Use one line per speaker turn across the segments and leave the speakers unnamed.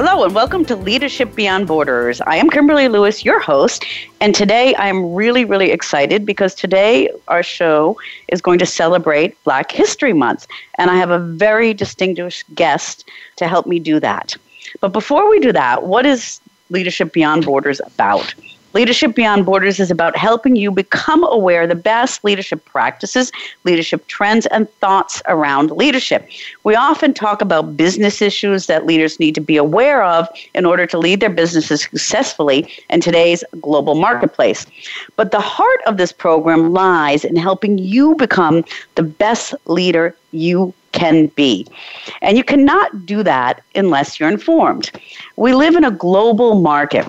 Hello, and welcome to Leadership Beyond Borders. I am Kimberly Lewis, your host, and today I am really, really excited because today our show is going to celebrate Black History Month, and I have a very distinguished guest to help me do that. But before we do that, what is Leadership Beyond Borders about? Leadership Beyond Borders is about helping you become aware of the best leadership practices, leadership trends, and thoughts around leadership. We often talk about business issues that leaders need to be aware of in order to lead their businesses successfully in today's global marketplace. But the heart of this program lies in helping you become the best leader you can be. And you cannot do that unless you're informed. We live in a global market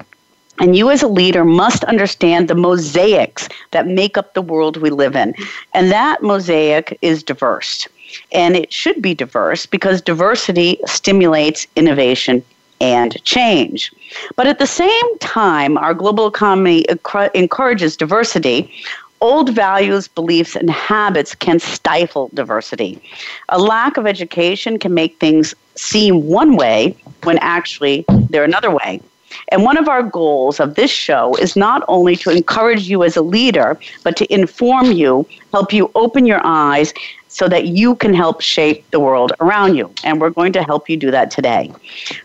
and you, as a leader, must understand the mosaics that make up the world we live in. And that mosaic is diverse. And it should be diverse because diversity stimulates innovation and change. But at the same time, our global economy encourages diversity. Old values, beliefs, and habits can stifle diversity. A lack of education can make things seem one way when actually they're another way. And one of our goals of this show is not only to encourage you as a leader, but to inform you, help you open your eyes, so that you can help shape the world around you. And we're going to help you do that today.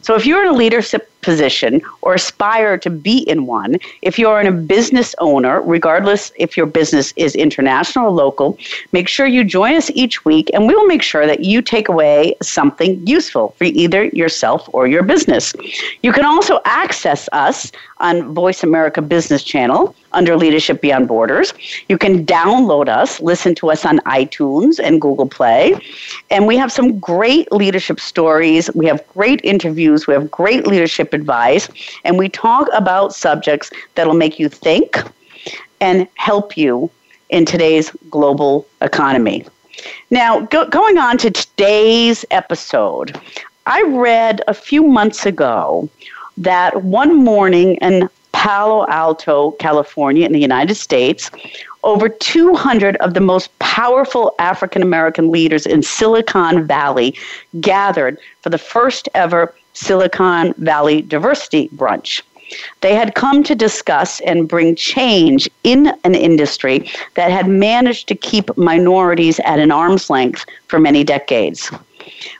So if you're in a leadership position or aspire to be in one, if you're in a business owner, regardless if your business is international or local, make sure you join us each week and we will make sure that you take away something useful for either yourself or your business. You can also access us on Voice America Business Channel under Leadership Beyond Borders. You can download us, listen to us on iTunes and Google Play. And we have some great leadership stories. We have great interviews. We have great leadership advice. And we talk about subjects that'll make you think and help you in today's global economy. Now, go, going on to today's episode, I read a few months ago that one morning in Palo Alto, California, in the United States, over 200 of the most powerful African American leaders in Silicon Valley gathered for the first ever Silicon Valley Diversity Brunch. They had come to discuss and bring change in an industry that had managed to keep minorities at an arm's length for many decades.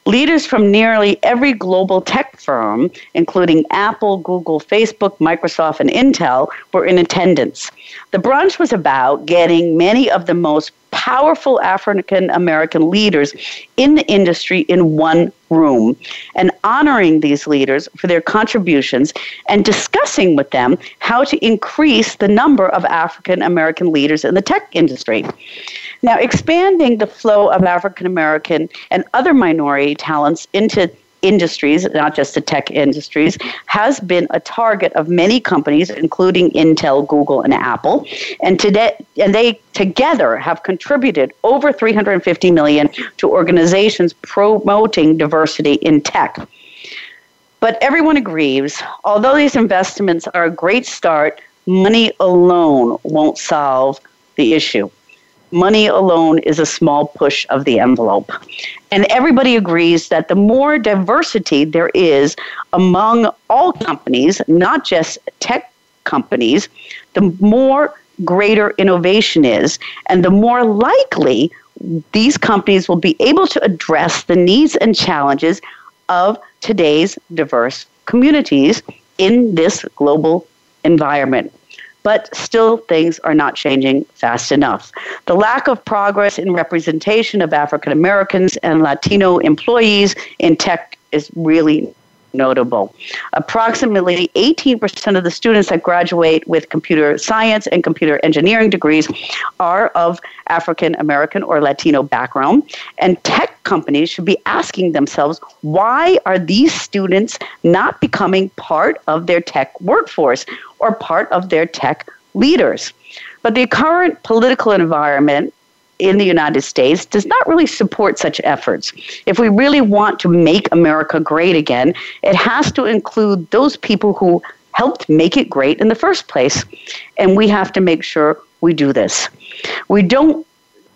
Leaders from nearly every global tech firm, including Apple, Google, Facebook, Microsoft, and Intel, were in attendance. The brunch was about getting many of the most powerful African American leaders in the industry in one room and honoring these leaders for their contributions and discussing with them how to increase the number of African American leaders in the tech industry. Now, expanding the flow of African American and other minority talents into industries, not just the tech industries, has been a target of many companies, including Intel, Google, and Apple. And today, and they together have contributed over 350 million to organizations promoting diversity in tech. But everyone agrees, although these investments are a great start, money alone won't solve the issue money alone is a small push of the envelope. And everybody agrees that the more diversity there is among all companies, not just tech companies, the more greater innovation is, and the more likely these companies will be able to address the needs and challenges of today's diverse communities in this global environment but still things are not changing fast enough. The lack of progress in representation of African Americans and Latino employees in tech is really notable. Approximately 18% of the students that graduate with computer science and computer engineering degrees are of African American or Latino background, and tech companies should be asking themselves why are these students not becoming part of their tech workforce or part of their tech leaders? But the current political environment in the United States does not really support such efforts. If we really want to make America great again, it has to include those people who helped make it great in the first place. And we have to make sure we do this. We don't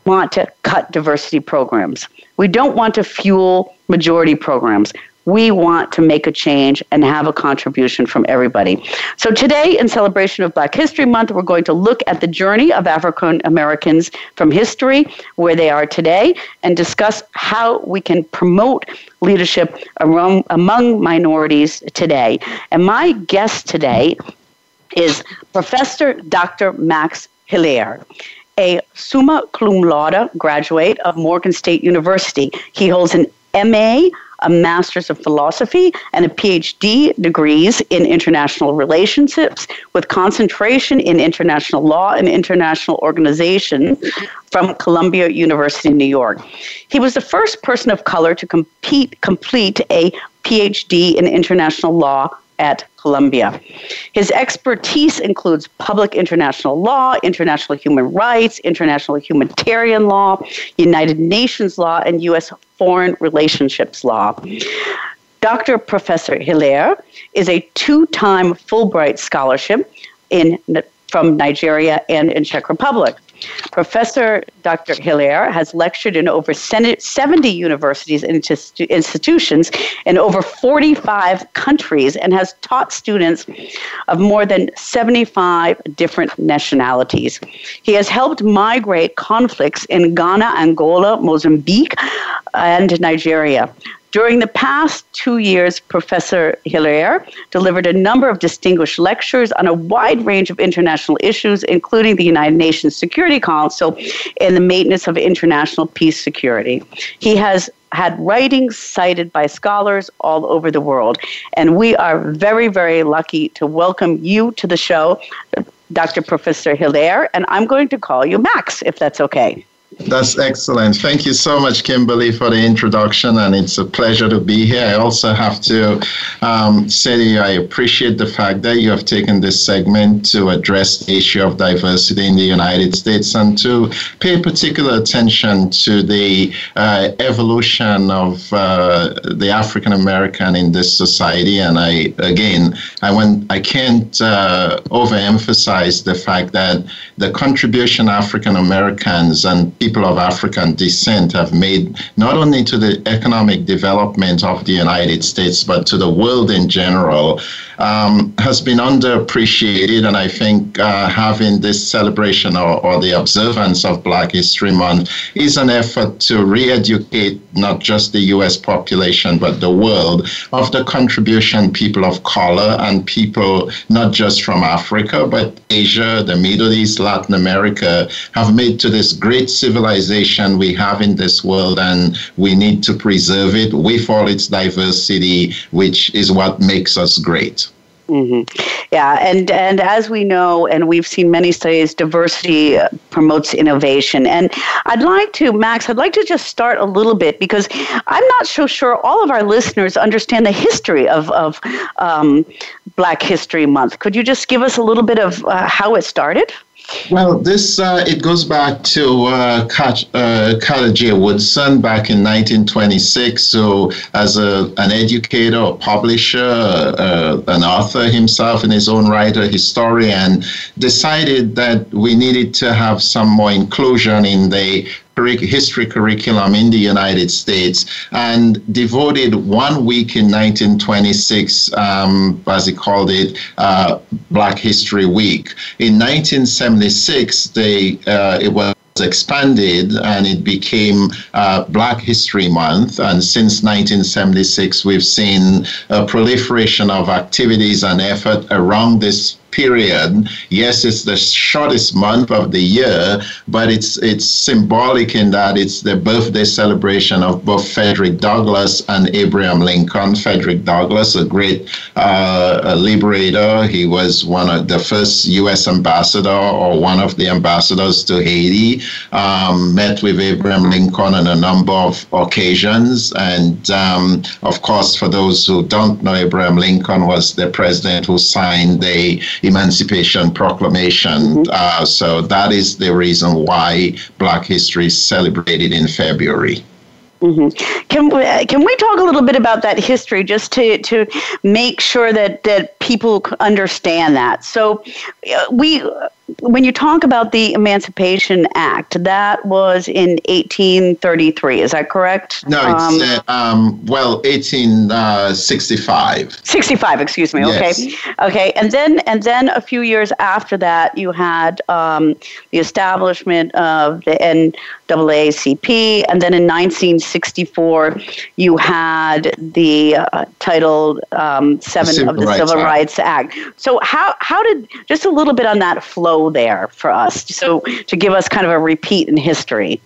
want to cut diversity programs. We don't want to fuel majority programs we want to make a change and have a contribution from everybody. So, today, in celebration of Black History Month, we're going to look at the journey of African Americans from history, where they are today, and discuss how we can promote leadership among, minorities today. And my guest today is Professor Dr. Max Hilaire a summa cum laude graduate of Morgan State University. He holds an MA a master's of philosophy, and a PhD degrees in international relationships with concentration in international law and international organization from Columbia University, in New York. He was the first person of color to compete, complete a PhD in international law at Columbia. His expertise includes public international law, international human rights, international humanitarian law, United Nations law, and U.S. foreign relationships law. Dr. Professor Hilaire is a two time Fulbright scholarship in, from Nigeria and in Czech Republic. Professor Dr. Hilaire has lectured in over 70 universities and institutions in over 45 countries and has taught students of more than 75 different nationalities. He has helped migrate conflicts in Ghana, Angola, Mozambique, and Nigeria. During the past two years, Professor Hilaire delivered a number of distinguished lectures on a wide range of international issues, including the United Nations Security Council and the maintenance of international peace security. He has had writings cited by scholars all over the world. And we are very, very lucky to welcome you to the show, Dr. Professor Hilaire. And I'm going to call you Max, if that's okay.
That's excellent. Thank you so much, Kimberly, for the introduction, and it's a pleasure to be here. I also have to um, say I appreciate the fact that you have taken this segment to address the issue of diversity in the United States and to pay particular attention to the uh, evolution of uh, the African American in this society. And I, again, I I can't uh, overemphasize the fact that the contribution African Americans and people of African descent have made not only to the economic development of the United States, but to the world in general, um, has been underappreciated. And I think uh, having this celebration or, or the observance of Black History Month is an effort to re educate not just the US population, but the world of the contribution people of color and people not just from Africa, but Asia, the Middle East, Latin America have made to this great civilization we have in this world, and we need to preserve it with all its diversity, which is what makes us great.
Mm-hmm. Yeah, and and as we know, and we've seen many studies, diversity uh, promotes innovation. And I'd like to, Max, I'd like to just start a little bit because I'm not so sure all of our listeners understand the history of of um, Black History Month. Could you just give us a little bit of uh, how it started?
Well, this uh, it goes back to uh, Carter J. Woodson back in 1926. So, as a, an educator, a publisher, uh, an author himself in his own right, a historian, decided that we needed to have some more inclusion in the history curriculum in the United States and devoted one week in 1926, um, as he called it, uh, Black History Week. In 1976, they, uh, it was expanded and it became uh, Black History Month. And since 1976, we've seen a proliferation of activities and effort around this period. Yes, it's the shortest month of the year, but it's it's symbolic in that it's the birthday celebration of both Frederick Douglass and Abraham Lincoln. Frederick Douglass, a great uh, liberator, he was one of the first U.S. ambassador or one of the ambassadors to Haiti. Um, met with Abraham Lincoln on a number of occasions, and um, of course, for those who don't know, Abraham Lincoln was the president who signed the Emancipation Proclamation. Mm-hmm. Uh, so that is the reason why Black History is celebrated in February.
Mm-hmm. Can we, can we talk a little bit about that history just to, to make sure that, that people understand that? So uh, we when you talk about the Emancipation Act, that was in 1833. Is that correct?
No, it's um, uh, um, well 1865. Uh,
65, excuse me. Yes. Okay, okay, and then and then a few years after that, you had um, the establishment of the NAACP, and then in 1964, you had the uh, Title um, Seven of the Rights Civil Act. Rights Act. So how how did just a little bit on that flow? There for us. So to give us kind of a repeat in history.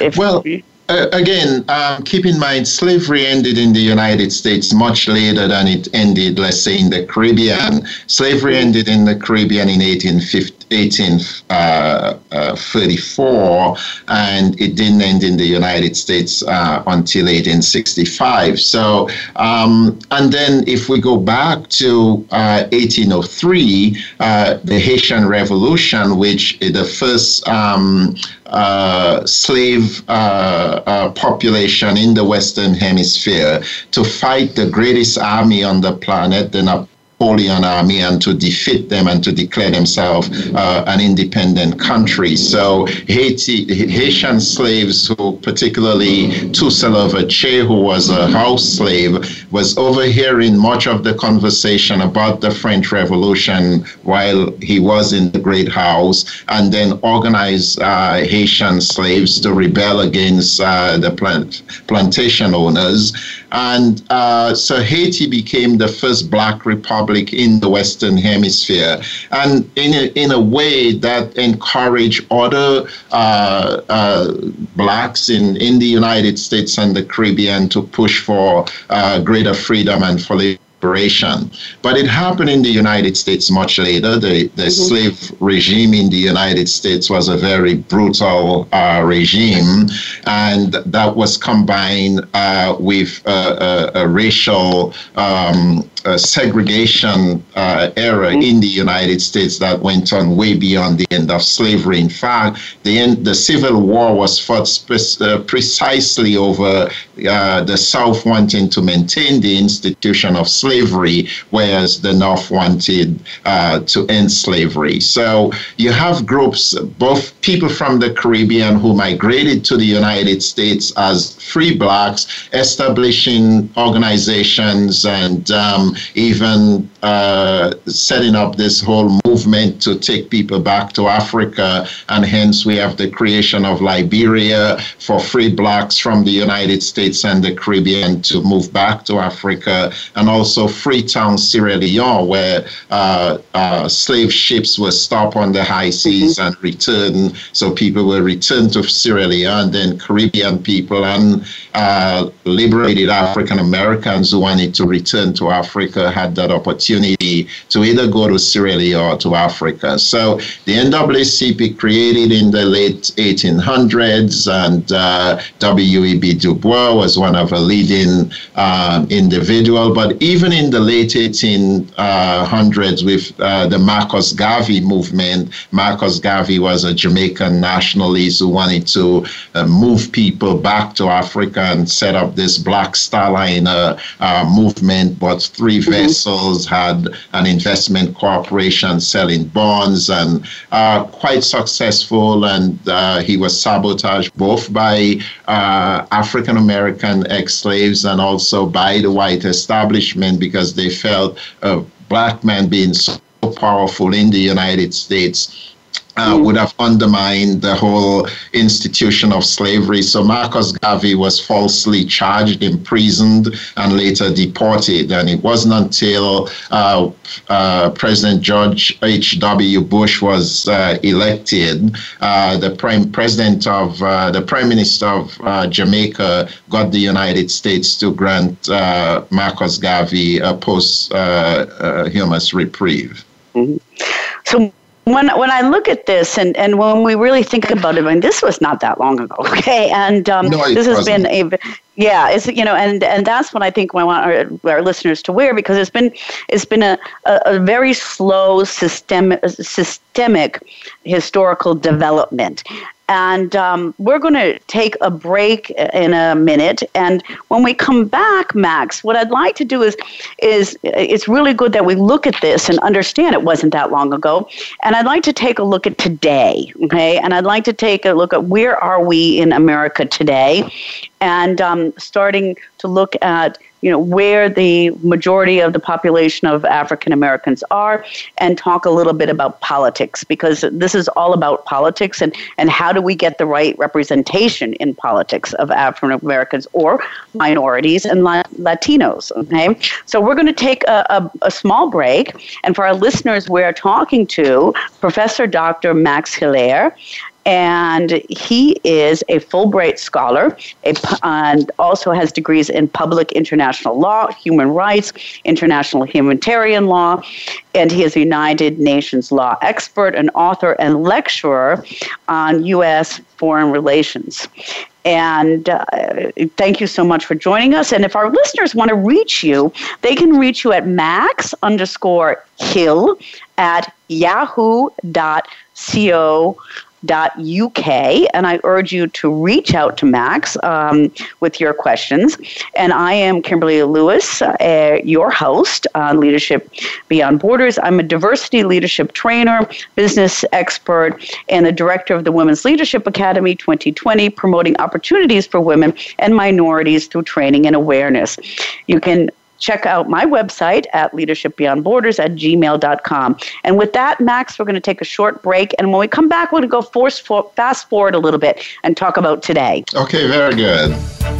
If well, uh, again, um, keep in mind, slavery ended in the United States much later than it ended, let's say, in the Caribbean. Slavery ended in the Caribbean in 1834, uh, uh, and it didn't end in the United States uh, until 1865. So, um, and then if we go back to 1803, the Haitian Revolution, which the first um, uh, slave uh, uh, population in the Western Hemisphere to fight the greatest army on the planet, the Napoleon army and to defeat them and to declare themselves uh, an independent country. So Haiti, Haitian slaves, who particularly Toussaint Louverture, who was a house slave, was overhearing much of the conversation about the French Revolution while he was in the Great House, and then organized uh, Haitian slaves to rebel against uh, the plant, plantation owners. And uh, so Haiti became the first black republic in the Western Hemisphere. And in a, in a way that encouraged other uh, uh, blacks in, in the United States and the Caribbean to push for uh, greater freedom and for liberation. but it happened in the United States much later. The, the mm-hmm. slave regime in the United States was a very brutal uh, regime, and that was combined uh, with a, a racial um, segregation uh, era mm-hmm. in the United States that went on way beyond the end of slavery. In fact, the, end, the Civil War was fought spe- uh, precisely over uh, the South wanting to maintain the institution of slavery slavery, whereas the North wanted uh, to end slavery. So you have groups, both people from the Caribbean who migrated to the United States as free blacks, establishing organizations and um, even uh, setting up this whole movement to take people back to Africa. And hence we have the creation of Liberia for free blacks from the United States and the Caribbean to move back to Africa, and also Freetown, Sierra Leone, where uh, uh, slave ships were stopped on the high seas mm-hmm. and return. So people were returned to Sierra Leone, then Caribbean people and uh, liberated African Americans who wanted to return to Africa had that opportunity to either go to Sierra Leone or to Africa. So the NAACP created in the late 1800s, and uh, W.E.B. Du Bois was one of the leading um, individual. But even in the late 1800s with uh, the Marcus Garvey movement, Marcus Garvey was a Jamaican nationalist who wanted to uh, move people back to Africa and set up this Black Starliner uh, movement. But 3 mm-hmm. vessels had an investment corporation selling bonds and uh, quite successful. And uh, he was sabotaged both by uh, African American ex slaves and also by the white establishment because they felt a black man being so powerful in the United States uh, would have undermined the whole institution of slavery. So Marcus Garvey was falsely charged, imprisoned, and later deported. And it wasn't until uh, uh, President George H.W. Bush was uh, elected, uh, the prime president of uh, the prime minister of Jamaica got the United States to grant Marcus Garvey a posthumous reprieve.
Mm-hmm. So when when I look at this and, and when we really think about it, I mean, this was not that long ago, okay? And um,
no,
this has
wasn't.
been a yeah, it's you know, and and that's what I think we want our, our listeners to wear because it's been it's been a, a, a very slow systemic systemic historical development, and um, we're going to take a break in a minute. And when we come back, Max, what I'd like to do is, is it's really good that we look at this and understand it wasn't that long ago. And I'd like to take a look at today, okay? And I'd like to take a look at where are we in America today, and um, starting to look at you know where the majority of the population of African Americans are, and talk a little bit about politics because this is all about politics and and how do we get the right representation in politics of African Americans or minorities and Latinos. Okay, so we're going to take a, a, a small break, and for our listeners, we're talking to Professor Dr. Max Hilaire and he is a Fulbright scholar a, and also has degrees in public international law, human rights, international humanitarian law, and he is a United Nations law expert, an author, and lecturer on U.S. foreign relations. And uh, thank you so much for joining us. And if our listeners want to reach you, they can reach you at max underscore hill at yahoo.co uk and I urge you to reach out to Max um, with your questions. And I am Kimberly Lewis, uh, your host on Leadership Beyond Borders. I'm a diversity leadership trainer, business expert, and the director of the Women's Leadership Academy 2020, promoting opportunities for women and minorities through training and awareness. You can check out my website at leadershipbeyondborders at gmail.com. And with that, Max, we're going to take a short break. And when we come back, we're going to go force for, fast forward a little bit and talk about today.
Okay, very good.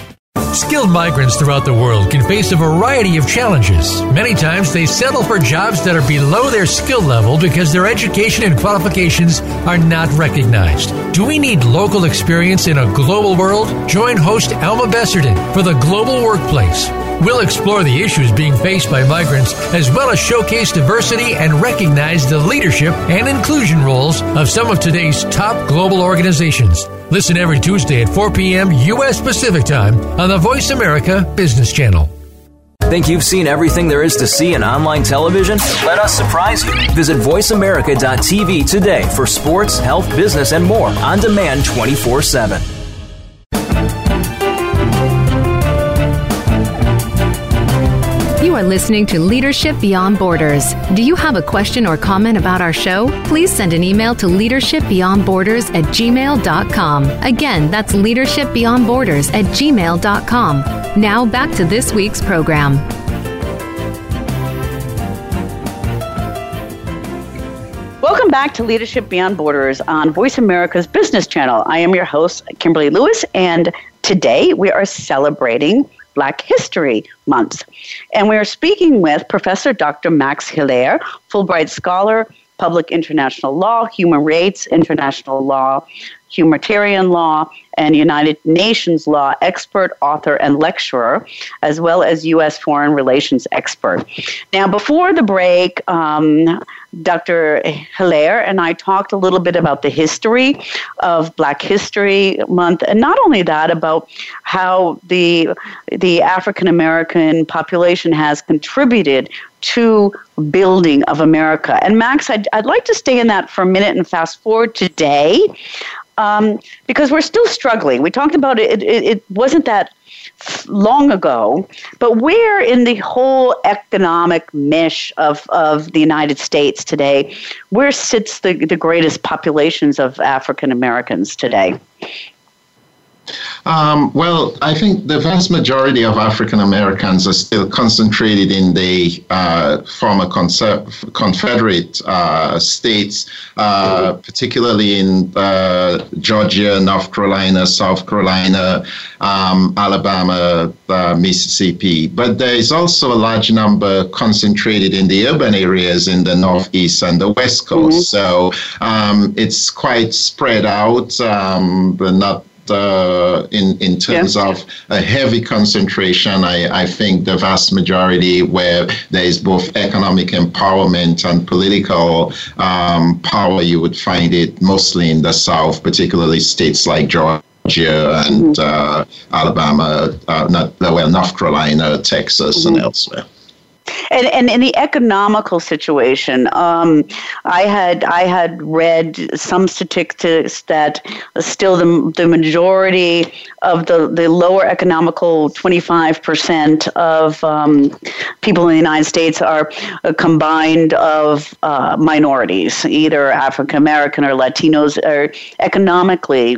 Skilled migrants throughout the world can face a variety of challenges. Many times they settle for jobs that are below their skill level because their education and qualifications are not recognized. Do we need local experience in a global world? Join host Alma Besserton for the Global Workplace. We'll explore the issues being faced by migrants as well as showcase diversity and recognize the leadership and inclusion roles of some of today's top global organizations. Listen every Tuesday at 4 p.m. U.S. Pacific Time on the Voice America Business Channel.
Think you've seen everything there is to see in online television? Let us surprise you. Visit VoiceAmerica.tv today for sports, health, business, and more on demand 24 7.
Are listening to Leadership Beyond Borders. Do you have a question or comment about our show? Please send an email to leadershipbeyondborders at gmail.com. Again, that's leadershipbeyondborders at gmail.com. Now back to this week's program.
Welcome back to Leadership Beyond Borders on Voice America's Business Channel. I am your host, Kimberly Lewis, and today we are celebrating Black History Month. And we are speaking with Professor Dr. Max Hilaire, Fulbright Scholar, public international law, human rights international law, humanitarian law, and United Nations law expert, author, and lecturer, as well as U.S. foreign relations expert. Now, before the break, um, Dr. Hilaire and I talked a little bit about the history of Black History Month, and not only that, about how the the African American population has contributed to building of America. And Max, I'd, I'd like to stay in that for a minute and fast forward today um, because we're still struggling. We talked about it, it, it wasn't that long ago, but where in the whole economic mesh of, of the United States today, where sits the, the greatest populations of African Americans today?
Um, well, I think the vast majority of African Americans are still concentrated in the uh, former Confederate uh, states, uh, particularly in uh, Georgia, North Carolina, South Carolina, um, Alabama, uh, Mississippi. But there is also a large number concentrated in the urban areas in the Northeast and the West Coast. Mm-hmm. So um, it's quite spread out, um, but not uh, in in terms yeah. of a heavy concentration. I, I think the vast majority where there is both economic empowerment and political um, power, you would find it mostly in the South, particularly states like Georgia. and mm-hmm. uh, Alabama, uh, not well, North Carolina, Texas, mm-hmm. and elsewhere.
And, and in the economical situation, um, I had I had read some statistics that still the, the majority of the, the lower economical 25% of um, people in the United States are a combined of uh, minorities, either African American or Latinos. Or economically,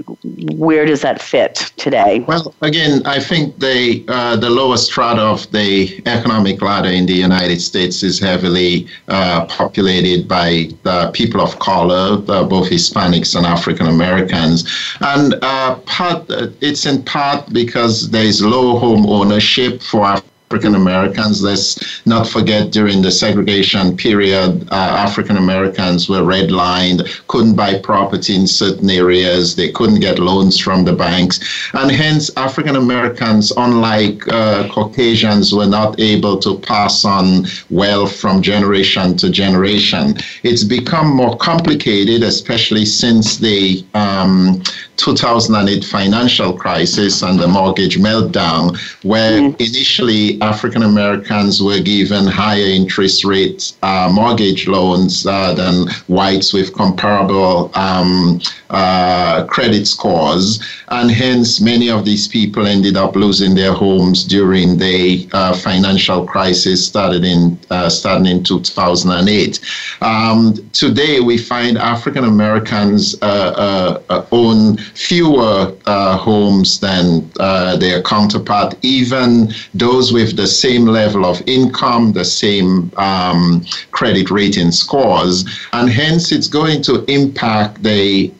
where does that fit today?
Well, again, I think the uh, the lowest strata of the economic ladder in the United States is heavily uh, populated by the people of color, both Hispanics and African Americans, and uh, part it's in part because there is low home ownership for African Americans. Let's not forget during the segregation period, uh, African Americans were redlined, couldn't buy property in certain areas, they couldn't get loans from the banks. And hence, African Americans, unlike uh, Caucasians, were not able to pass on wealth from generation to generation. It's become more complicated, especially since the um, 2008 financial crisis and the mortgage meltdown, where mm. initially African Americans were given higher interest rate uh, mortgage loans uh, than whites with comparable um, uh, credit scores. And hence, many of these people ended up losing their homes during the uh, financial crisis started in, uh, starting in 2008. Um, today, we find African Americans uh, own fewer uh, homes than uh, their counterpart, even those with the same level of income, the same um, credit rating scores, and hence it's going to impact the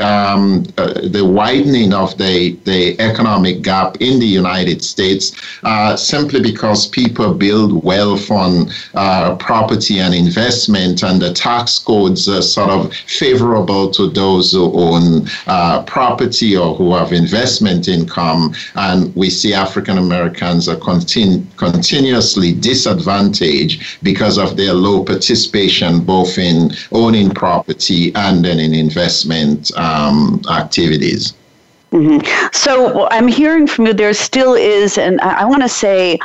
um, uh, the widening of the, the economic gap in the United States uh, simply because people build wealth on uh, property and investment, and the tax codes are sort of favorable to those who own uh, property or who have investment income. And we see African Americans are continu- continuously disadvantaged because of their low participation both in owning property and then in investment um, activities.
Mm-hmm. So I'm hearing from you. There still is, and I, I want to say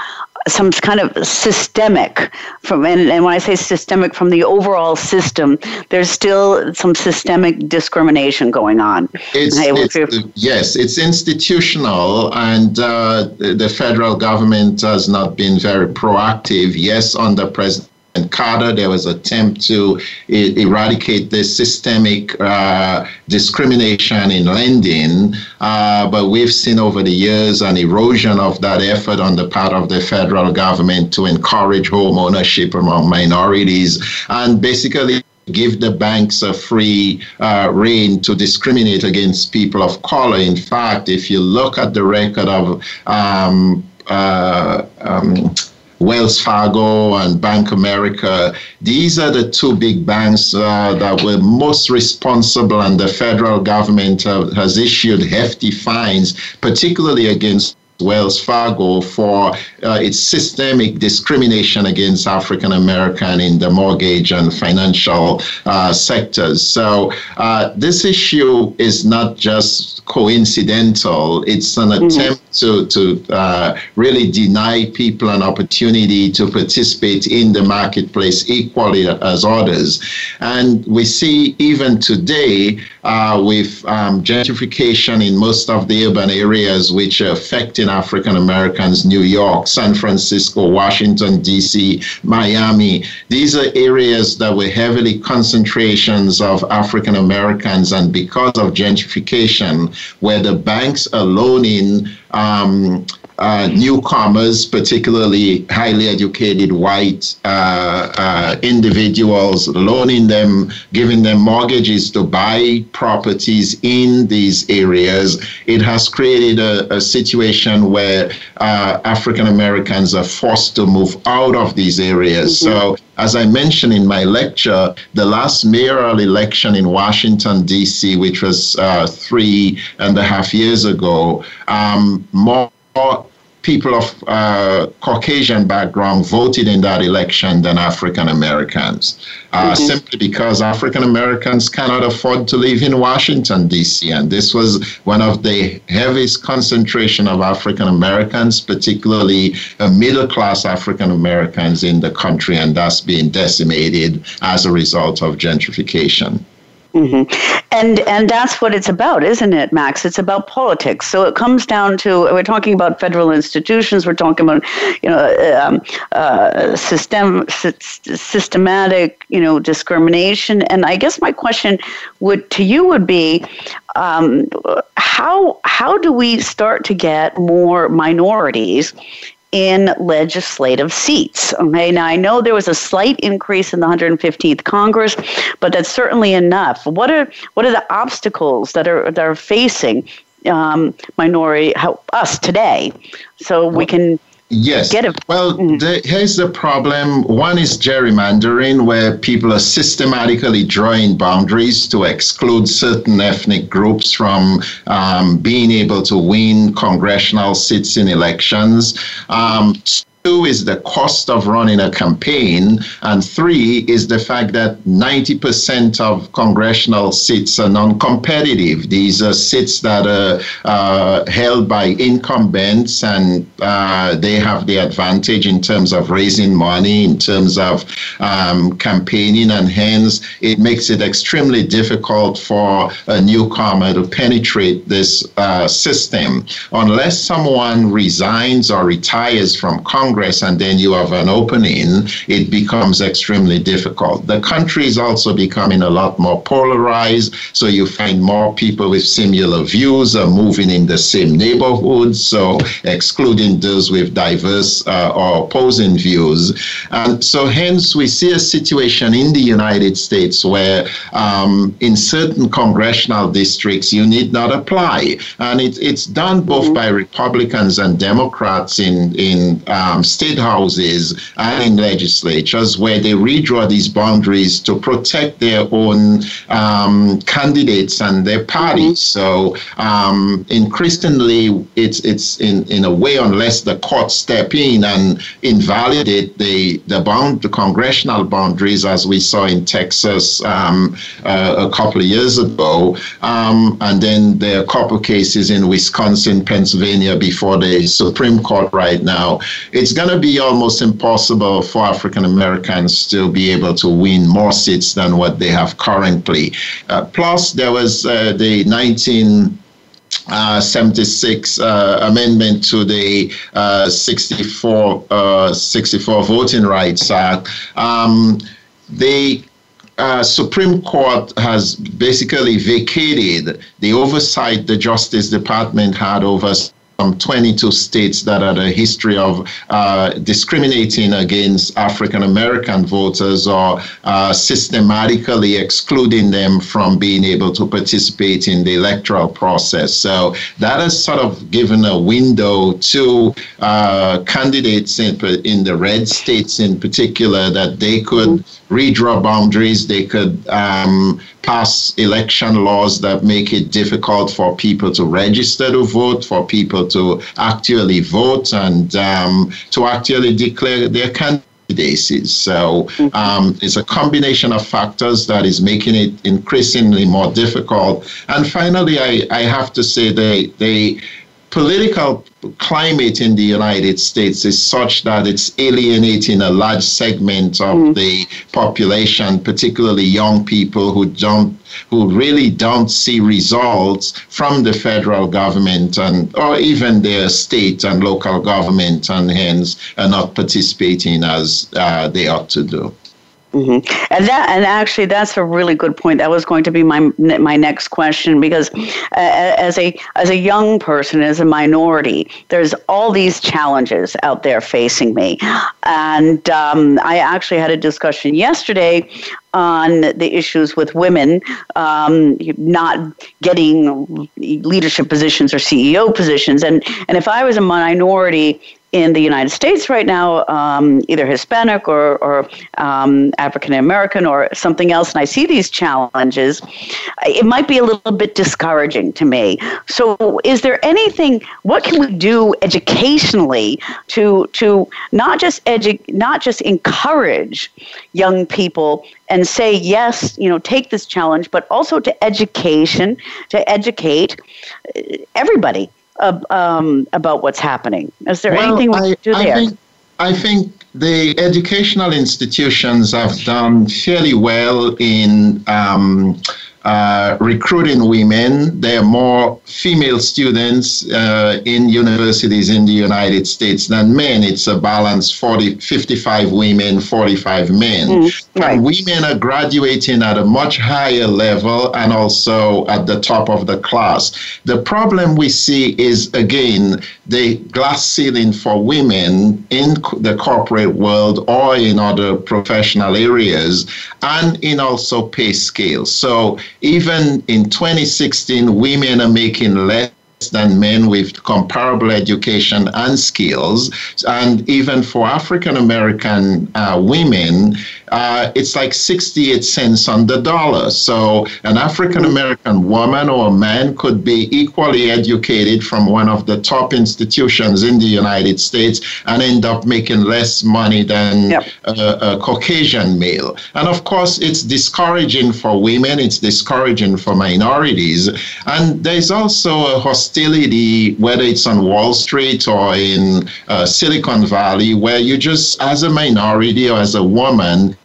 some kind of systemic from and, and, when i say systemic from the overall system there's still some systemic discrimination going on
it's, it's yes it's institutional and uh, the federal government has not been very proactive yes under president and Carter, there was an attempt to eradicate this systemic uh, discrimination in lending, uh, but we've seen over the years an erosion of that effort on the part of the federal government to encourage home ownership among minorities and basically give the banks a free uh, rein to discriminate against people of color. In fact, if you look at the record of um, uh, um, Wells Fargo and Bank America. These are the two big banks uh, that were most responsible, and the federal government uh, has issued hefty fines, particularly against Wells Fargo for uh, its systemic discrimination against African American in the mortgage and financial uh, sectors. So uh, this issue is not just coincidental; it's an mm-hmm. attempt to to uh, really deny people an opportunity to participate in the marketplace equally as others. And we see even today uh, with um, gentrification in most of the urban areas, which are affecting African Americans, New York, San Francisco, Washington, D.C., Miami. These are areas that were heavily concentrations of African Americans, and because of gentrification, where the banks are loaning um, uh, newcomers, particularly highly educated white uh, uh, individuals, loaning them, giving them mortgages to buy properties in these areas. It has created a, a situation where uh, African Americans are forced to move out of these areas. Mm-hmm. So, as I mentioned in my lecture, the last mayoral election in Washington, D.C., which was uh, three and a half years ago, um, more people of uh, Caucasian background voted in that election than African Americans, uh, mm-hmm. simply because African Americans cannot afford to live in Washington, D.C. And this was one of the heaviest concentration of African Americans, particularly uh, middle class African Americans in the country, and that's being decimated as a result of gentrification.
Mm-hmm. And and that's what it's about, isn't it, Max? It's about politics. So it comes down to we're talking about federal institutions. We're talking about you know um, uh, system systematic you know discrimination. And I guess my question would to you would be. Um, how how do we start to get more minorities in legislative seats. Okay, now I know there was a slight increase in the 115th Congress, but that's certainly enough. What are what are the obstacles that are that are facing um, minority how, us today, so we can
Yes.
Get
Well, mm-hmm. the, here's the problem. One is gerrymandering, where people are systematically drawing boundaries to exclude certain ethnic groups from um, being able to win congressional seats in elections. Um, Two is the cost of running a campaign. And three is the fact that 90% of congressional seats are non competitive. These are seats that are uh, held by incumbents and uh, they have the advantage in terms of raising money, in terms of um, campaigning, and hence it makes it extremely difficult for a newcomer to penetrate this uh, system. Unless someone resigns or retires from Congress, Congress and then you have an opening, it becomes extremely difficult. The country is also becoming a lot more polarized, so you find more people with similar views are moving in the same neighborhoods, so excluding those with diverse uh, or opposing views. And so, hence, we see a situation in the United States where um, in certain congressional districts you need not apply. And it, it's done both mm-hmm. by Republicans and Democrats in, in um, um, state houses and in legislatures where they redraw these boundaries to protect their own um, candidates and their parties. Mm-hmm. So um, increasingly, it's it's in, in a way, unless the courts step in and invalidate the the bound the congressional boundaries, as we saw in Texas um, uh, a couple of years ago, um, and then there are a couple cases in Wisconsin, Pennsylvania before the Supreme Court right now. It's it's going to be almost impossible for African Americans to be able to win more seats than what they have currently. Uh, plus, there was uh, the 19. Uh, 76 uh, amendment to the uh, 64 uh, 64 Voting Rights Act. Um, the uh, Supreme Court has basically vacated the oversight the Justice Department had over some 22 states that had a history of uh, discriminating against African American voters or uh, systematically excluding them from being able to participate in the electoral process. So that has sort of given a window to uh, candidates in, in the red states in particular that they could redraw boundaries, they could um, pass election laws that make it difficult for people to register to vote, for people to actually vote, and um, to actually declare their candidacy. So um, it's a combination of factors that is making it increasingly more difficult. And finally, I, I have to say they they political climate in the United States is such that it's alienating a large segment of mm. the population, particularly young people who don't who really don't see results from the federal government and or even their state and local government and hence are not participating as uh, they ought to do.
Mm-hmm. And that, and actually, that's a really good point. That was going to be my my next question because, uh, as a as a young person, as a minority, there's all these challenges out there facing me, and um, I actually had a discussion yesterday on the issues with women um, not getting leadership positions or CEO positions, and and if I was a minority in the United States right now, um, either Hispanic or, or um, African American or something else, and I see these challenges, it might be a little bit discouraging to me. So, is there anything? What can we do educationally to to not just edu- not just encourage young people and say yes, you know, take this challenge, but also to education to educate uh, um, about what's happening? Is there well, anything we I, can do there?
I think, I think the educational institutions have done fairly well in um, uh, recruiting women. There are more female students uh, in universities in the United States than men. It's a balance 40, 55 women, 45 men. Mm, right. And women are graduating at a much higher level and also at the top of the class. The problem we see is, again, the glass ceiling for women in the corporate world or in other professional areas and in also pay scales. So even in 2016, women are making less than men with comparable education and skills. And even for African American uh, women, uh, it's like 68 cents on the dollar. So an African American woman or a man could be equally educated from one of the top institutions in the United States and end up making less money than yep. a, a Caucasian male. And of course, it's discouraging for women, it's discouraging for minorities. And there's also a hostility, whether it's on Wall Street or in uh, Silicon Valley, where you just, as a minority or as a woman,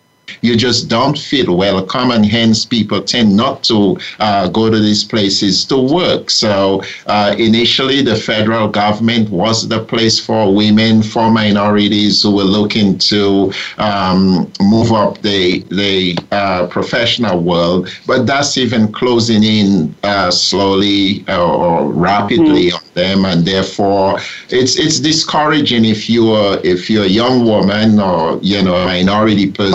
you just don't feel welcome, and hence people tend not to uh, go to these places to work. So uh, initially, the federal government was the place for women, for minorities who were looking to um, move up the the uh, professional world, but that's even closing in uh, slowly uh, or rapidly mm-hmm. on them, and therefore it's it's discouraging if you're if you're a young woman or you know a minority person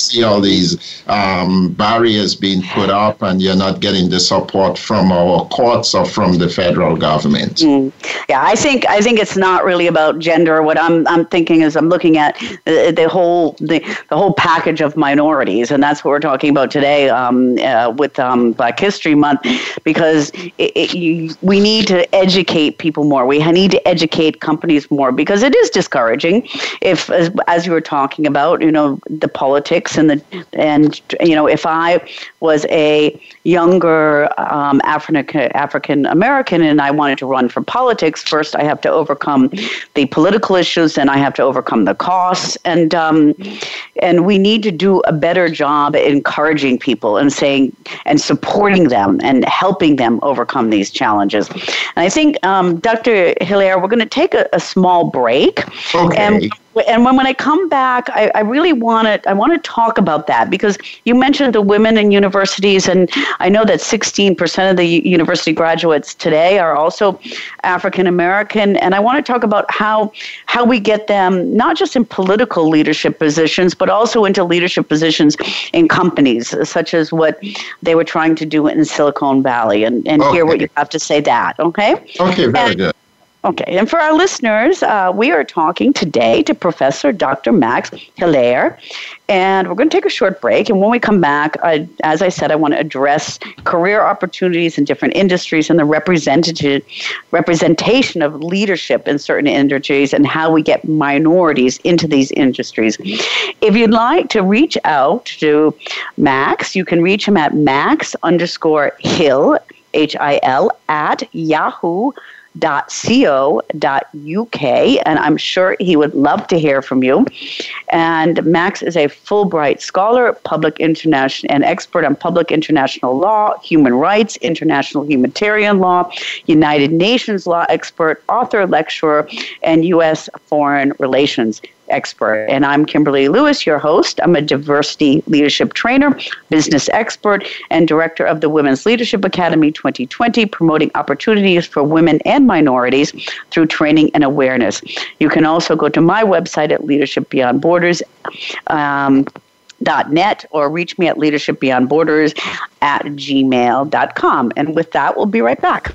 see all these um, barriers being put up and you're not getting the support from our courts or from the federal government. Mm.
Yeah, I think I think it's not really about gender. What I'm I'm thinking is I'm looking at the, the whole the, the whole package of minorities, and that's what we're talking about today um, uh, with um, Black History Month, because it, it, you, we need to educate people more. We need to educate companies more because it is discouraging if, as, as you were talking about, you know, the politics and the and you know if I was a younger um, African African American and I wanted to run for politics, first I have to overcome the political issues, and I have to overcome the costs, and um, and we need to do a better job encouraging people and saying and supporting them and helping them overcome these challenges. And I think, um, Dr. Hilaire, we're going to take a, a small break.
Okay.
And and when, when I come back, I, I really want to I want to talk about that because you mentioned the women in universities, and I know that 16% of the university graduates today are also African American, and I want to talk about how how we get them not just in political leadership positions, but also into leadership positions in companies, such as what they were trying to do in Silicon Valley, and, and okay. hear what you have to say that. Okay.
Okay. Very and, good.
Okay, and for our listeners, uh, we are talking today to Professor Dr. Max Hilaire, and we're going to take a short break. And when we come back, I, as I said, I want to address career opportunities in different industries and the representative representation of leadership in certain industries and how we get minorities into these industries. If you'd like to reach out to Max, you can reach him at max underscore hill, H I L, at yahoo co.uk and I'm sure he would love to hear from you. And Max is a Fulbright scholar, public international and expert on public international law, human rights, international humanitarian law, United Nations law expert, author, lecturer, and US foreign relations expert. And I'm Kimberly Lewis, your host. I'm a diversity leadership trainer, business expert, and director of the Women's Leadership Academy 2020, promoting opportunities for women and minorities through training and awareness. You can also go to my website at Leadership Beyond Borders. Um, net or reach me at leadershipbeyondborders at gmail.com. And with that, we'll be right back.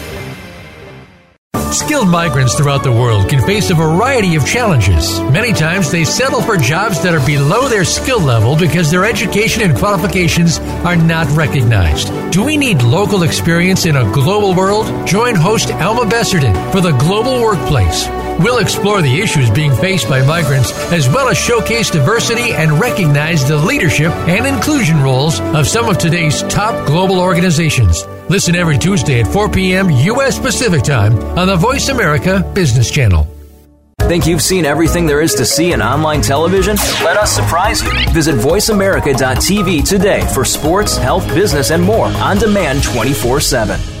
Skilled migrants throughout the world can face a variety of challenges. Many times they settle for jobs that are below their skill level because their education and qualifications are not recognized. Do we need local experience in a global world? Join host Alma Besserton for the Global Workplace. We'll explore the issues being faced by migrants as well as showcase diversity and recognize the leadership and inclusion roles of some of today's top global organizations. Listen every Tuesday at 4 p.m. U.S. Pacific Time on the Voice America Business Channel.
Think you've seen everything there is to see in online television? Let us surprise you. Visit VoiceAmerica.tv today for sports, health, business, and more on demand 24 7.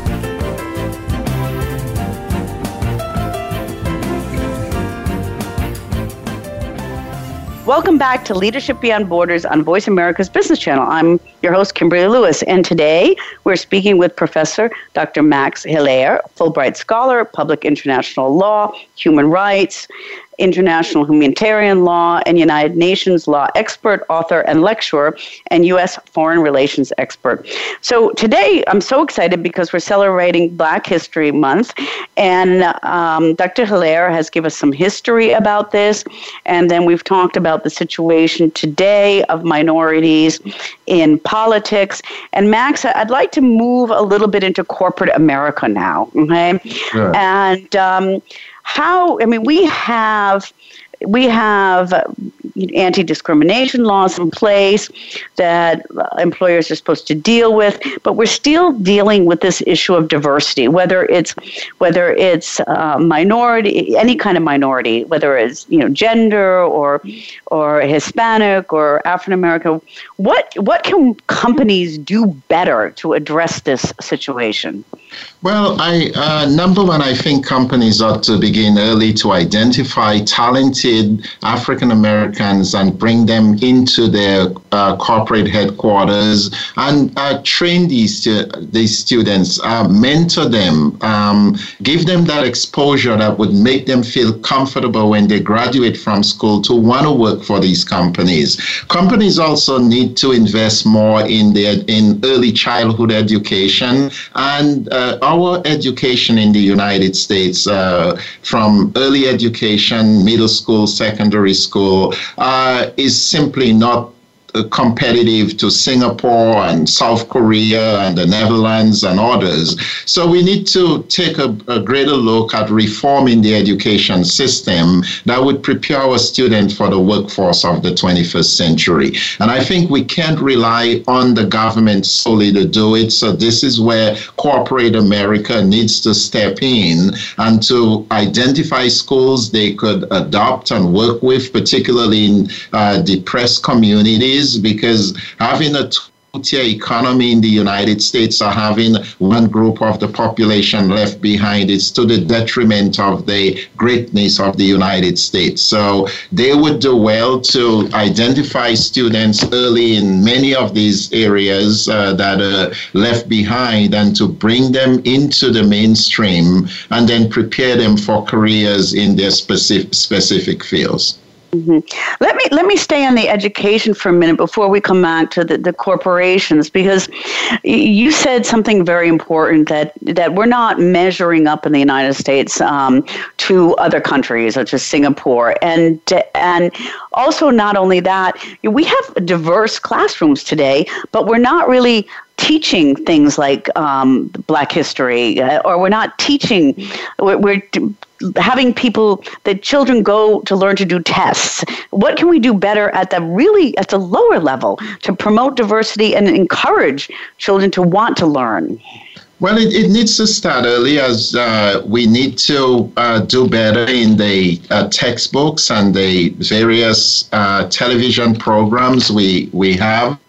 Welcome back to Leadership Beyond Borders on Voice America's Business Channel. I'm your host, Kimberly Lewis, and today we're speaking with Professor Dr. Max Hilaire, Fulbright Scholar, Public International Law, Human Rights, international humanitarian law and United Nations law expert, author, and lecturer, and U.S. foreign relations expert. So today I'm so excited because we're celebrating Black History Month, and um, Dr. Hilaire has given us some history about this, and then we've talked about the situation today of minorities in politics. And Max, I'd like to move a little bit into corporate America now, okay? Sure. And um, how, I mean, we have we have anti discrimination laws in place that employers are supposed to deal with, but we're still dealing with this issue of diversity, whether it's whether it's uh, minority, any kind of minority, whether it's you know gender or or Hispanic or African American. What what can companies do better to address this situation?
Well, I uh, number one, I think companies ought to begin early to identify talented African Americans and bring them into their uh, corporate headquarters and uh, train these these students, uh, mentor them, um, give them that exposure that would make them feel comfortable when they graduate from school to want to work for these companies. Companies also need to invest more in their in early childhood education and uh, our education in the United States, uh, from early education, middle school, secondary school, uh, is simply not competitive to Singapore and South Korea and the Netherlands and others. So we need to take a, a, greater look at reforming the education system that would prepare our students for the workforce of the 21st century. And I think we can't rely on the government solely to do it. So this is where corporate America needs to step in and to identify schools they could adopt and work with, particularly in uh, depressed communities because having a two-tier economy in the United States are having one group of the population left behind is to the detriment of the greatness of the United States. So they would do well to identify students early in many of these areas uh, that are left behind and to bring them into the mainstream and then prepare them for careers in their specific, specific fields.
Mm-hmm. Let me let me stay on the education for a minute before we come back to the, the corporations because you said something very important that that we're not measuring up in the United States um, to other countries such as Singapore and and also not only that we have diverse classrooms today, but we're not really teaching things like um, Black history, uh, or we're not teaching. We're, we're having people that children go to learn to do tests what can we do better at the really at the lower level to promote diversity and encourage children to want to learn
well, it, it needs to start early as uh, we need to uh, do better in the uh, textbooks and the various uh, television programs we, we have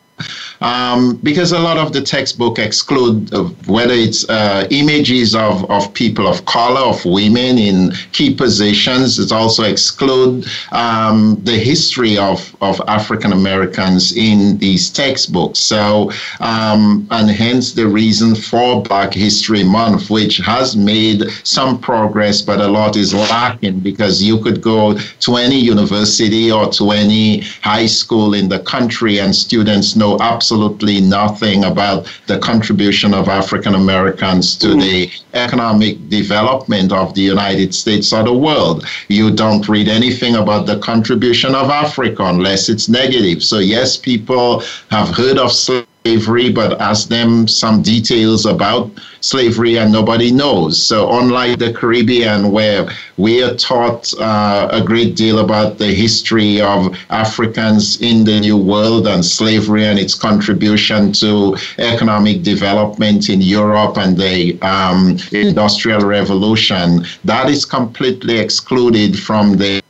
um, because a lot of the textbook exclude uh, whether it's uh, images of, of people of color, of women in key positions. It also exclude um, the history of, of African Americans in these textbooks. So, um, and hence the reason for Black History Month, which has made some progress, but a lot is lacking because you could go to any university or to any high school in the country and students know absolutely absolutely nothing about the contribution of African Americans to mm. the economic development of the United States or the world. You don't read anything about the contribution of Africa unless it's negative. So, yes, people have heard of slavery slavery, but ask them some details about slavery and nobody knows. So, unlike the Caribbean, where we are taught uh, a great deal about the history of Africans in the New World and slavery and its contribution to economic development in Europe and the um, Industrial Revolution, that is completely excluded from the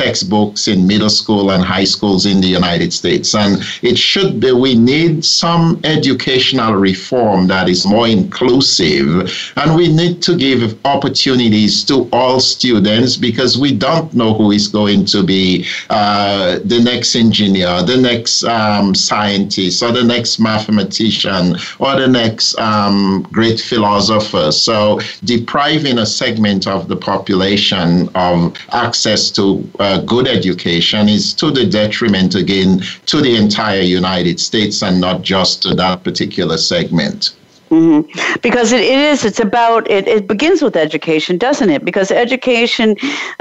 textbooks in middle school and high schools in the United States. And it should be, we need some educational reform that is more inclusive. And we need to give opportunities to all students because we don't know who is going to be uh, the next engineer, the next um, scientist, or the next mathematician, or the next um, great philosopher. So depriving a segment of the population of access to to uh, good education is to the detriment again to the entire United States and not just to that particular segment.
Mm-hmm. Because it, it is, it's about, it, it begins with education, doesn't it? Because education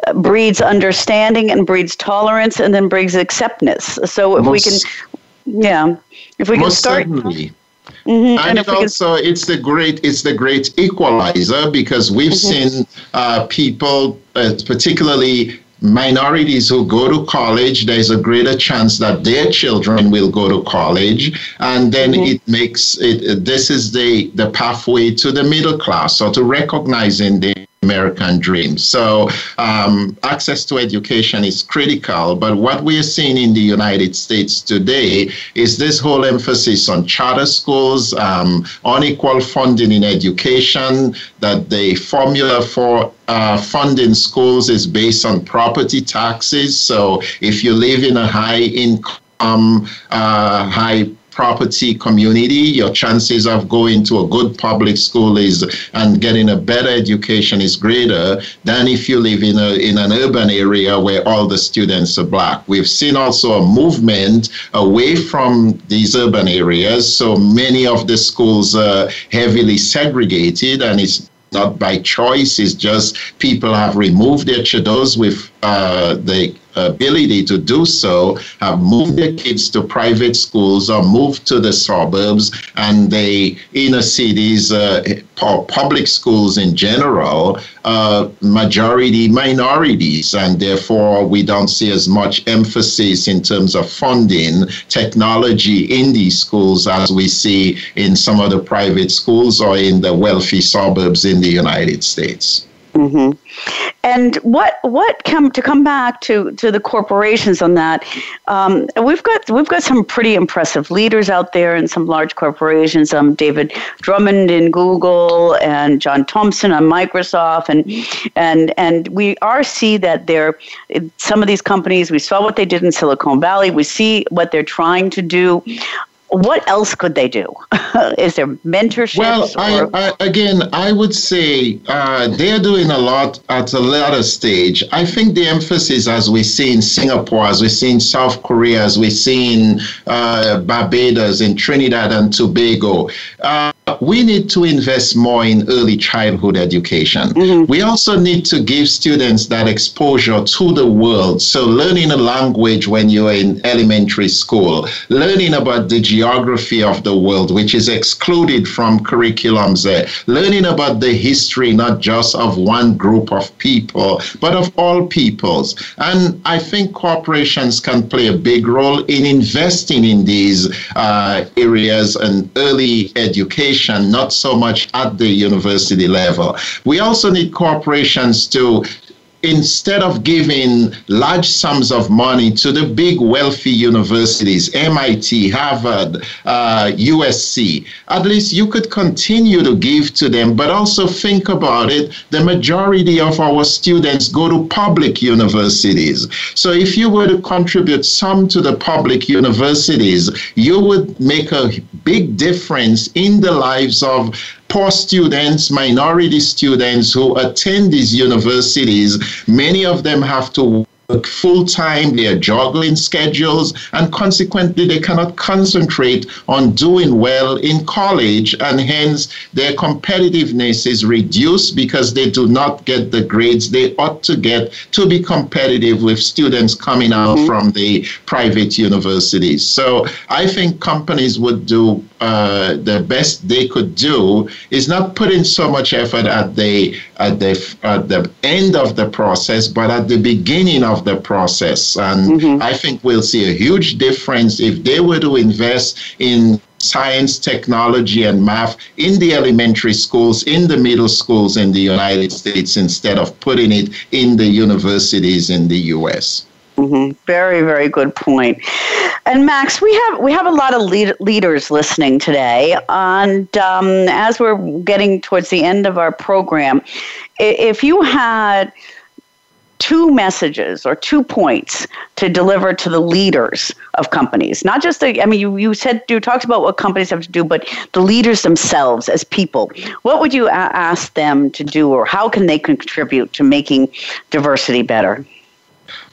uh, breeds understanding and breeds tolerance and then brings acceptance. So if most, we can, yeah, if we can start.
Certainly. Mm-hmm. And, and it also can... it's the great it's the great equalizer because we've mm-hmm. seen uh, people, uh, particularly minorities who go to college, there's a greater chance that their children will go to college, and then mm-hmm. it makes it. This is the the pathway to the middle class, or to recognizing the American dream. So, um, access to education is critical. But what we are seeing in the United States today is this whole emphasis on charter schools, um, unequal funding in education, that the formula for uh, funding schools is based on property taxes. So, if you live in a high income, uh, high property community, your chances of going to a good public school is and getting a better education is greater than if you live in a in an urban area where all the students are black. We've seen also a movement away from these urban areas. So many of the schools are heavily segregated and it's not by choice. It's just people have removed their shadows with uh, the ability to do so have moved their kids to private schools or moved to the suburbs and the inner cities, uh, public schools in general, uh, majority minorities, and therefore we don't see as much emphasis in terms of funding technology in these schools as we see in some of the private schools or in the wealthy suburbs in the United States.
Mm-hmm. And what what come to come back to to the corporations on that? Um, we've got we've got some pretty impressive leaders out there in some large corporations. Um, David Drummond in Google and John Thompson on Microsoft, and and and we are see that they're some of these companies. We saw what they did in Silicon Valley. We see what they're trying to do what else could they do? Is there mentorship?
Well, I, I, again, I would say uh, they're doing a lot at a later stage. I think the emphasis, as we see in Singapore, as we see in South Korea, as we see in uh, Barbados, in Trinidad and Tobago, uh, we need to invest more in early childhood education. Mm-hmm. We also need to give students that exposure to the world. So, learning a language when you're in elementary school, learning about the geography of the world, which is excluded from curriculums there, learning about the history not just of one group of people, but of all peoples. And I think corporations can play a big role in investing in these uh, areas and early education, not so much at the university level. We also need corporations to instead of giving large sums of money to the big wealthy universities, MIT, Harvard, uh, USC, at least you could continue to give to them, but also think about it. The majority of our students go to public universities. So if you were to contribute some to the public universities, you would make a big difference in the lives of poor students, minority students who attend these universities, many of them have to work full time, they are juggling schedules, and consequently, they cannot concentrate on doing well in college, and hence their competitiveness is reduced because they do not get the grades they ought to get to be competitive with students coming out mm-hmm. from the private universities. So I think companies would do uh, the best they could do is not put in so much effort at the at the at the end of the process, but at the beginning of the process. And mm-hmm. I think we'll see a huge difference if they were to invest in science, technology, and math in the elementary schools, in the middle schools in the United States, instead of putting it in the universities in the US.
Mm-hmm. Very, very good point. And Max, we have we have a lot of lead, leaders listening today, and um, as we're getting towards the end of our program, if you had two messages or two points to deliver to the leaders of companies not just the i mean you, you said you talked about what companies have to do but the leaders themselves as people what would you ask them to do or how can they contribute to making diversity better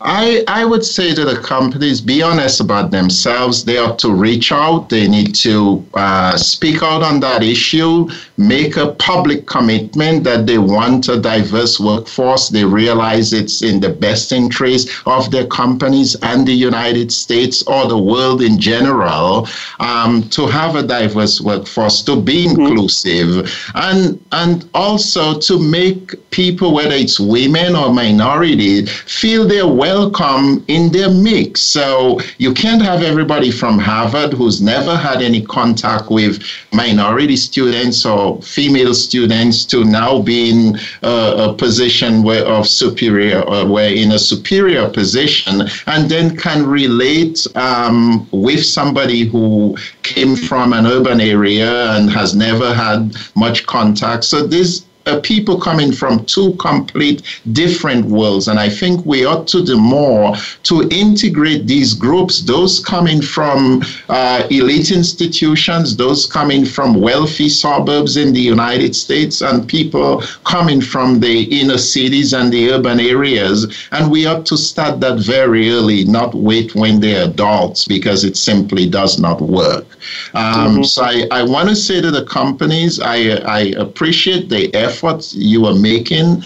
I, I would say to the companies, be honest about themselves. They ought to reach out. They need to uh, speak out on that issue, make a public commitment that they want a diverse workforce. They realize it's in the best interest of their companies and the United States or the world in general um, to have a diverse workforce, to be mm-hmm. inclusive, and, and also to make people, whether it's women or minorities, feel they're welcome in their mix. So you can't have everybody from Harvard who's never had any contact with minority students or female students to now be in a, position where of superior or where in a superior position and then can relate um, with somebody who came from an urban area and has never had much contact. So this uh, people coming from two complete different worlds. And I think we ought to do more to integrate these groups, those coming from uh, elite institutions, those coming from wealthy suburbs in the United States, and people coming from the inner cities and the urban areas. And we ought to start that very early, not wait when they're adults, because it simply does not work. Um, mm-hmm. So I, I want to say to the companies, I, I appreciate the effort efforts you are making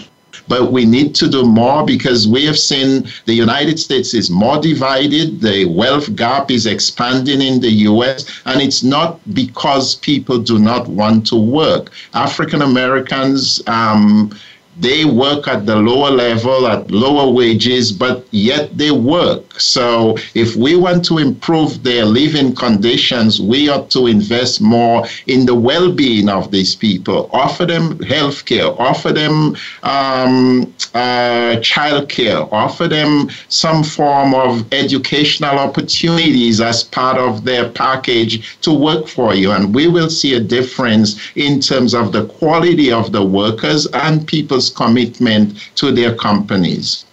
but we need to do more because we have seen the United States is more divided, the wealth gap is expanding in the US, and it's not because people do not want to work. African Americans, um, they work at the lower level at lower wages, but yet they work. So if we want to improve their living conditions, we ought to invest more in the well-being of these people. Offer them health care, offer them um, uh, child care, offer them some form of educational opportunities as part of their package to work for you. And we will see a difference in terms of the quality of the workers and people's commitment to their companies.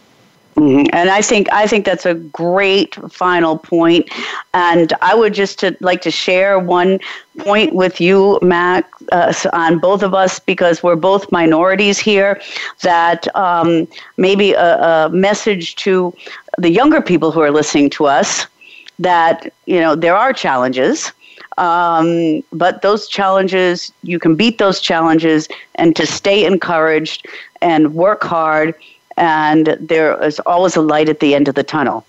Mm-hmm. And I think I think that's a great final point. And I would just to, like to share one point with you, Mac, uh, on both of us because we're both minorities here. That um, maybe a, a message to the younger people who are listening to us that you know there are challenges um, but those challenges, you can beat those challenges and to stay encouraged and work hard. And there is always a light at the end of the tunnel.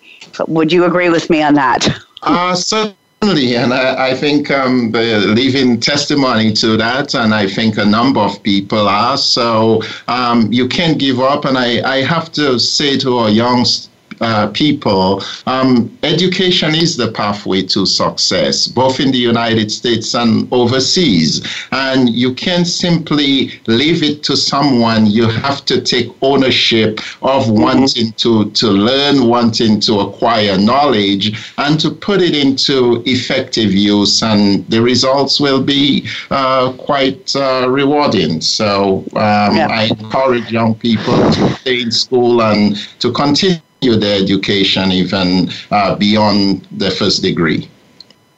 Would you agree with me on that?
Uh, certainly. And I, I think um, leaving testimony to that, and I think a number of people are. So um, you can't give up. And I, I have to say to our young uh, people, um, education is the pathway to success, both in the United States and overseas. And you can't simply leave it to someone. You have to take ownership of mm-hmm. wanting to, to learn, wanting to acquire knowledge, and to put it into effective use. And the results will be uh, quite uh, rewarding. So um, yeah. I encourage young people to stay in school and to continue their education even uh, beyond the first degree.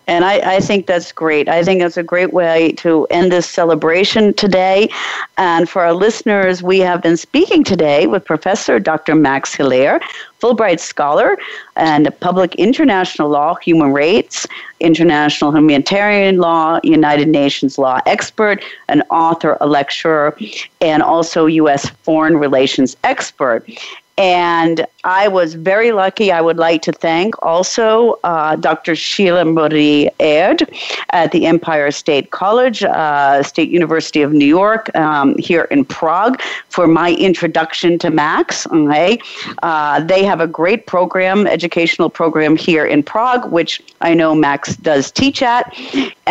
And I, I, think that's great. I think that's a great way to end this celebration today. And for our listeners, we have been speaking today with Professor Dr. Max Hilaire, Fulbright Scholar and Public International Law, Human Rights, International Humanitarian Law, United Nations Law expert, an author, a lecturer, and also U.S. foreign relations expert. And I was very lucky. I would like to thank also uh, Dr. Sheila Marie Aird at the Empire State College, uh, State University of New York, um, here in Prague, for my introduction to Max. Okay, uh, they have a great program, educational program here in Prague, which I know Max does teach at.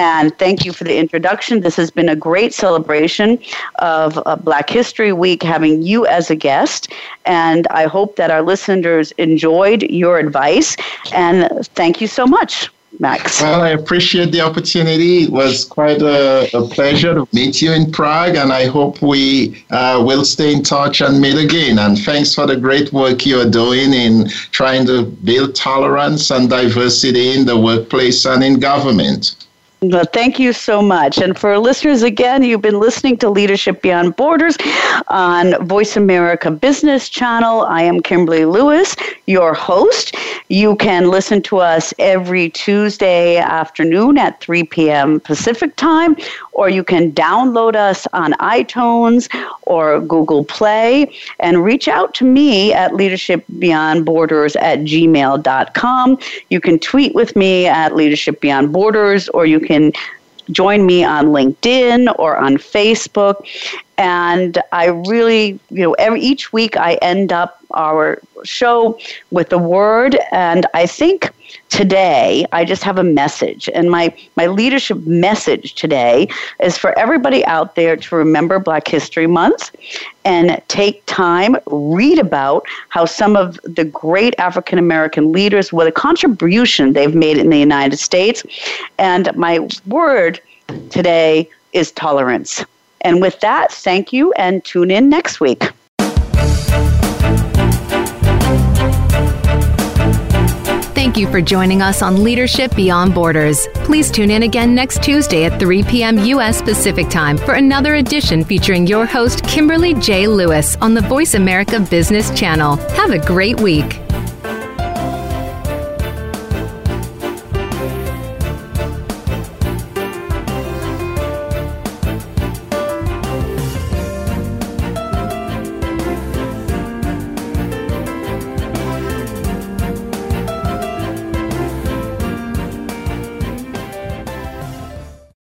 And thank you for the introduction. This has been a great celebration of uh, Black History Week, having you as a guest. And I hope that our listeners enjoyed your advice. And thank you so much. Max.
Well, I appreciate the opportunity. It was quite a, a pleasure to meet you in Prague, and I hope we uh, will stay in touch and meet again. And thanks for the great work you are doing in trying to build tolerance and diversity in the workplace and in government.
Well, thank you so much. And for listeners, again, you've been listening to Leadership Beyond Borders on Voice America Business Channel. I am Kimberly Lewis, your host. You can listen to us every Tuesday afternoon at 3 p.m. Pacific time, or you can download us on iTunes or Google Play and reach out to me at leadershipbeyondborders at gmail.com. You can tweet with me at Leadership Beyond Borders, or you can join me on LinkedIn or on Facebook. And I really, you know, every each week I end up our show with a word, and I think today I just have a message. And my my leadership message today is for everybody out there to remember Black History Month and take time read about how some of the great African American leaders what a contribution they've made in the United States. And my word today is tolerance. And with that, thank you and tune in next week.
Thank you for joining us on Leadership Beyond Borders. Please tune in again next Tuesday at 3 p.m. U.S. Pacific Time for another edition featuring your host, Kimberly J. Lewis, on the Voice America Business Channel. Have a great week.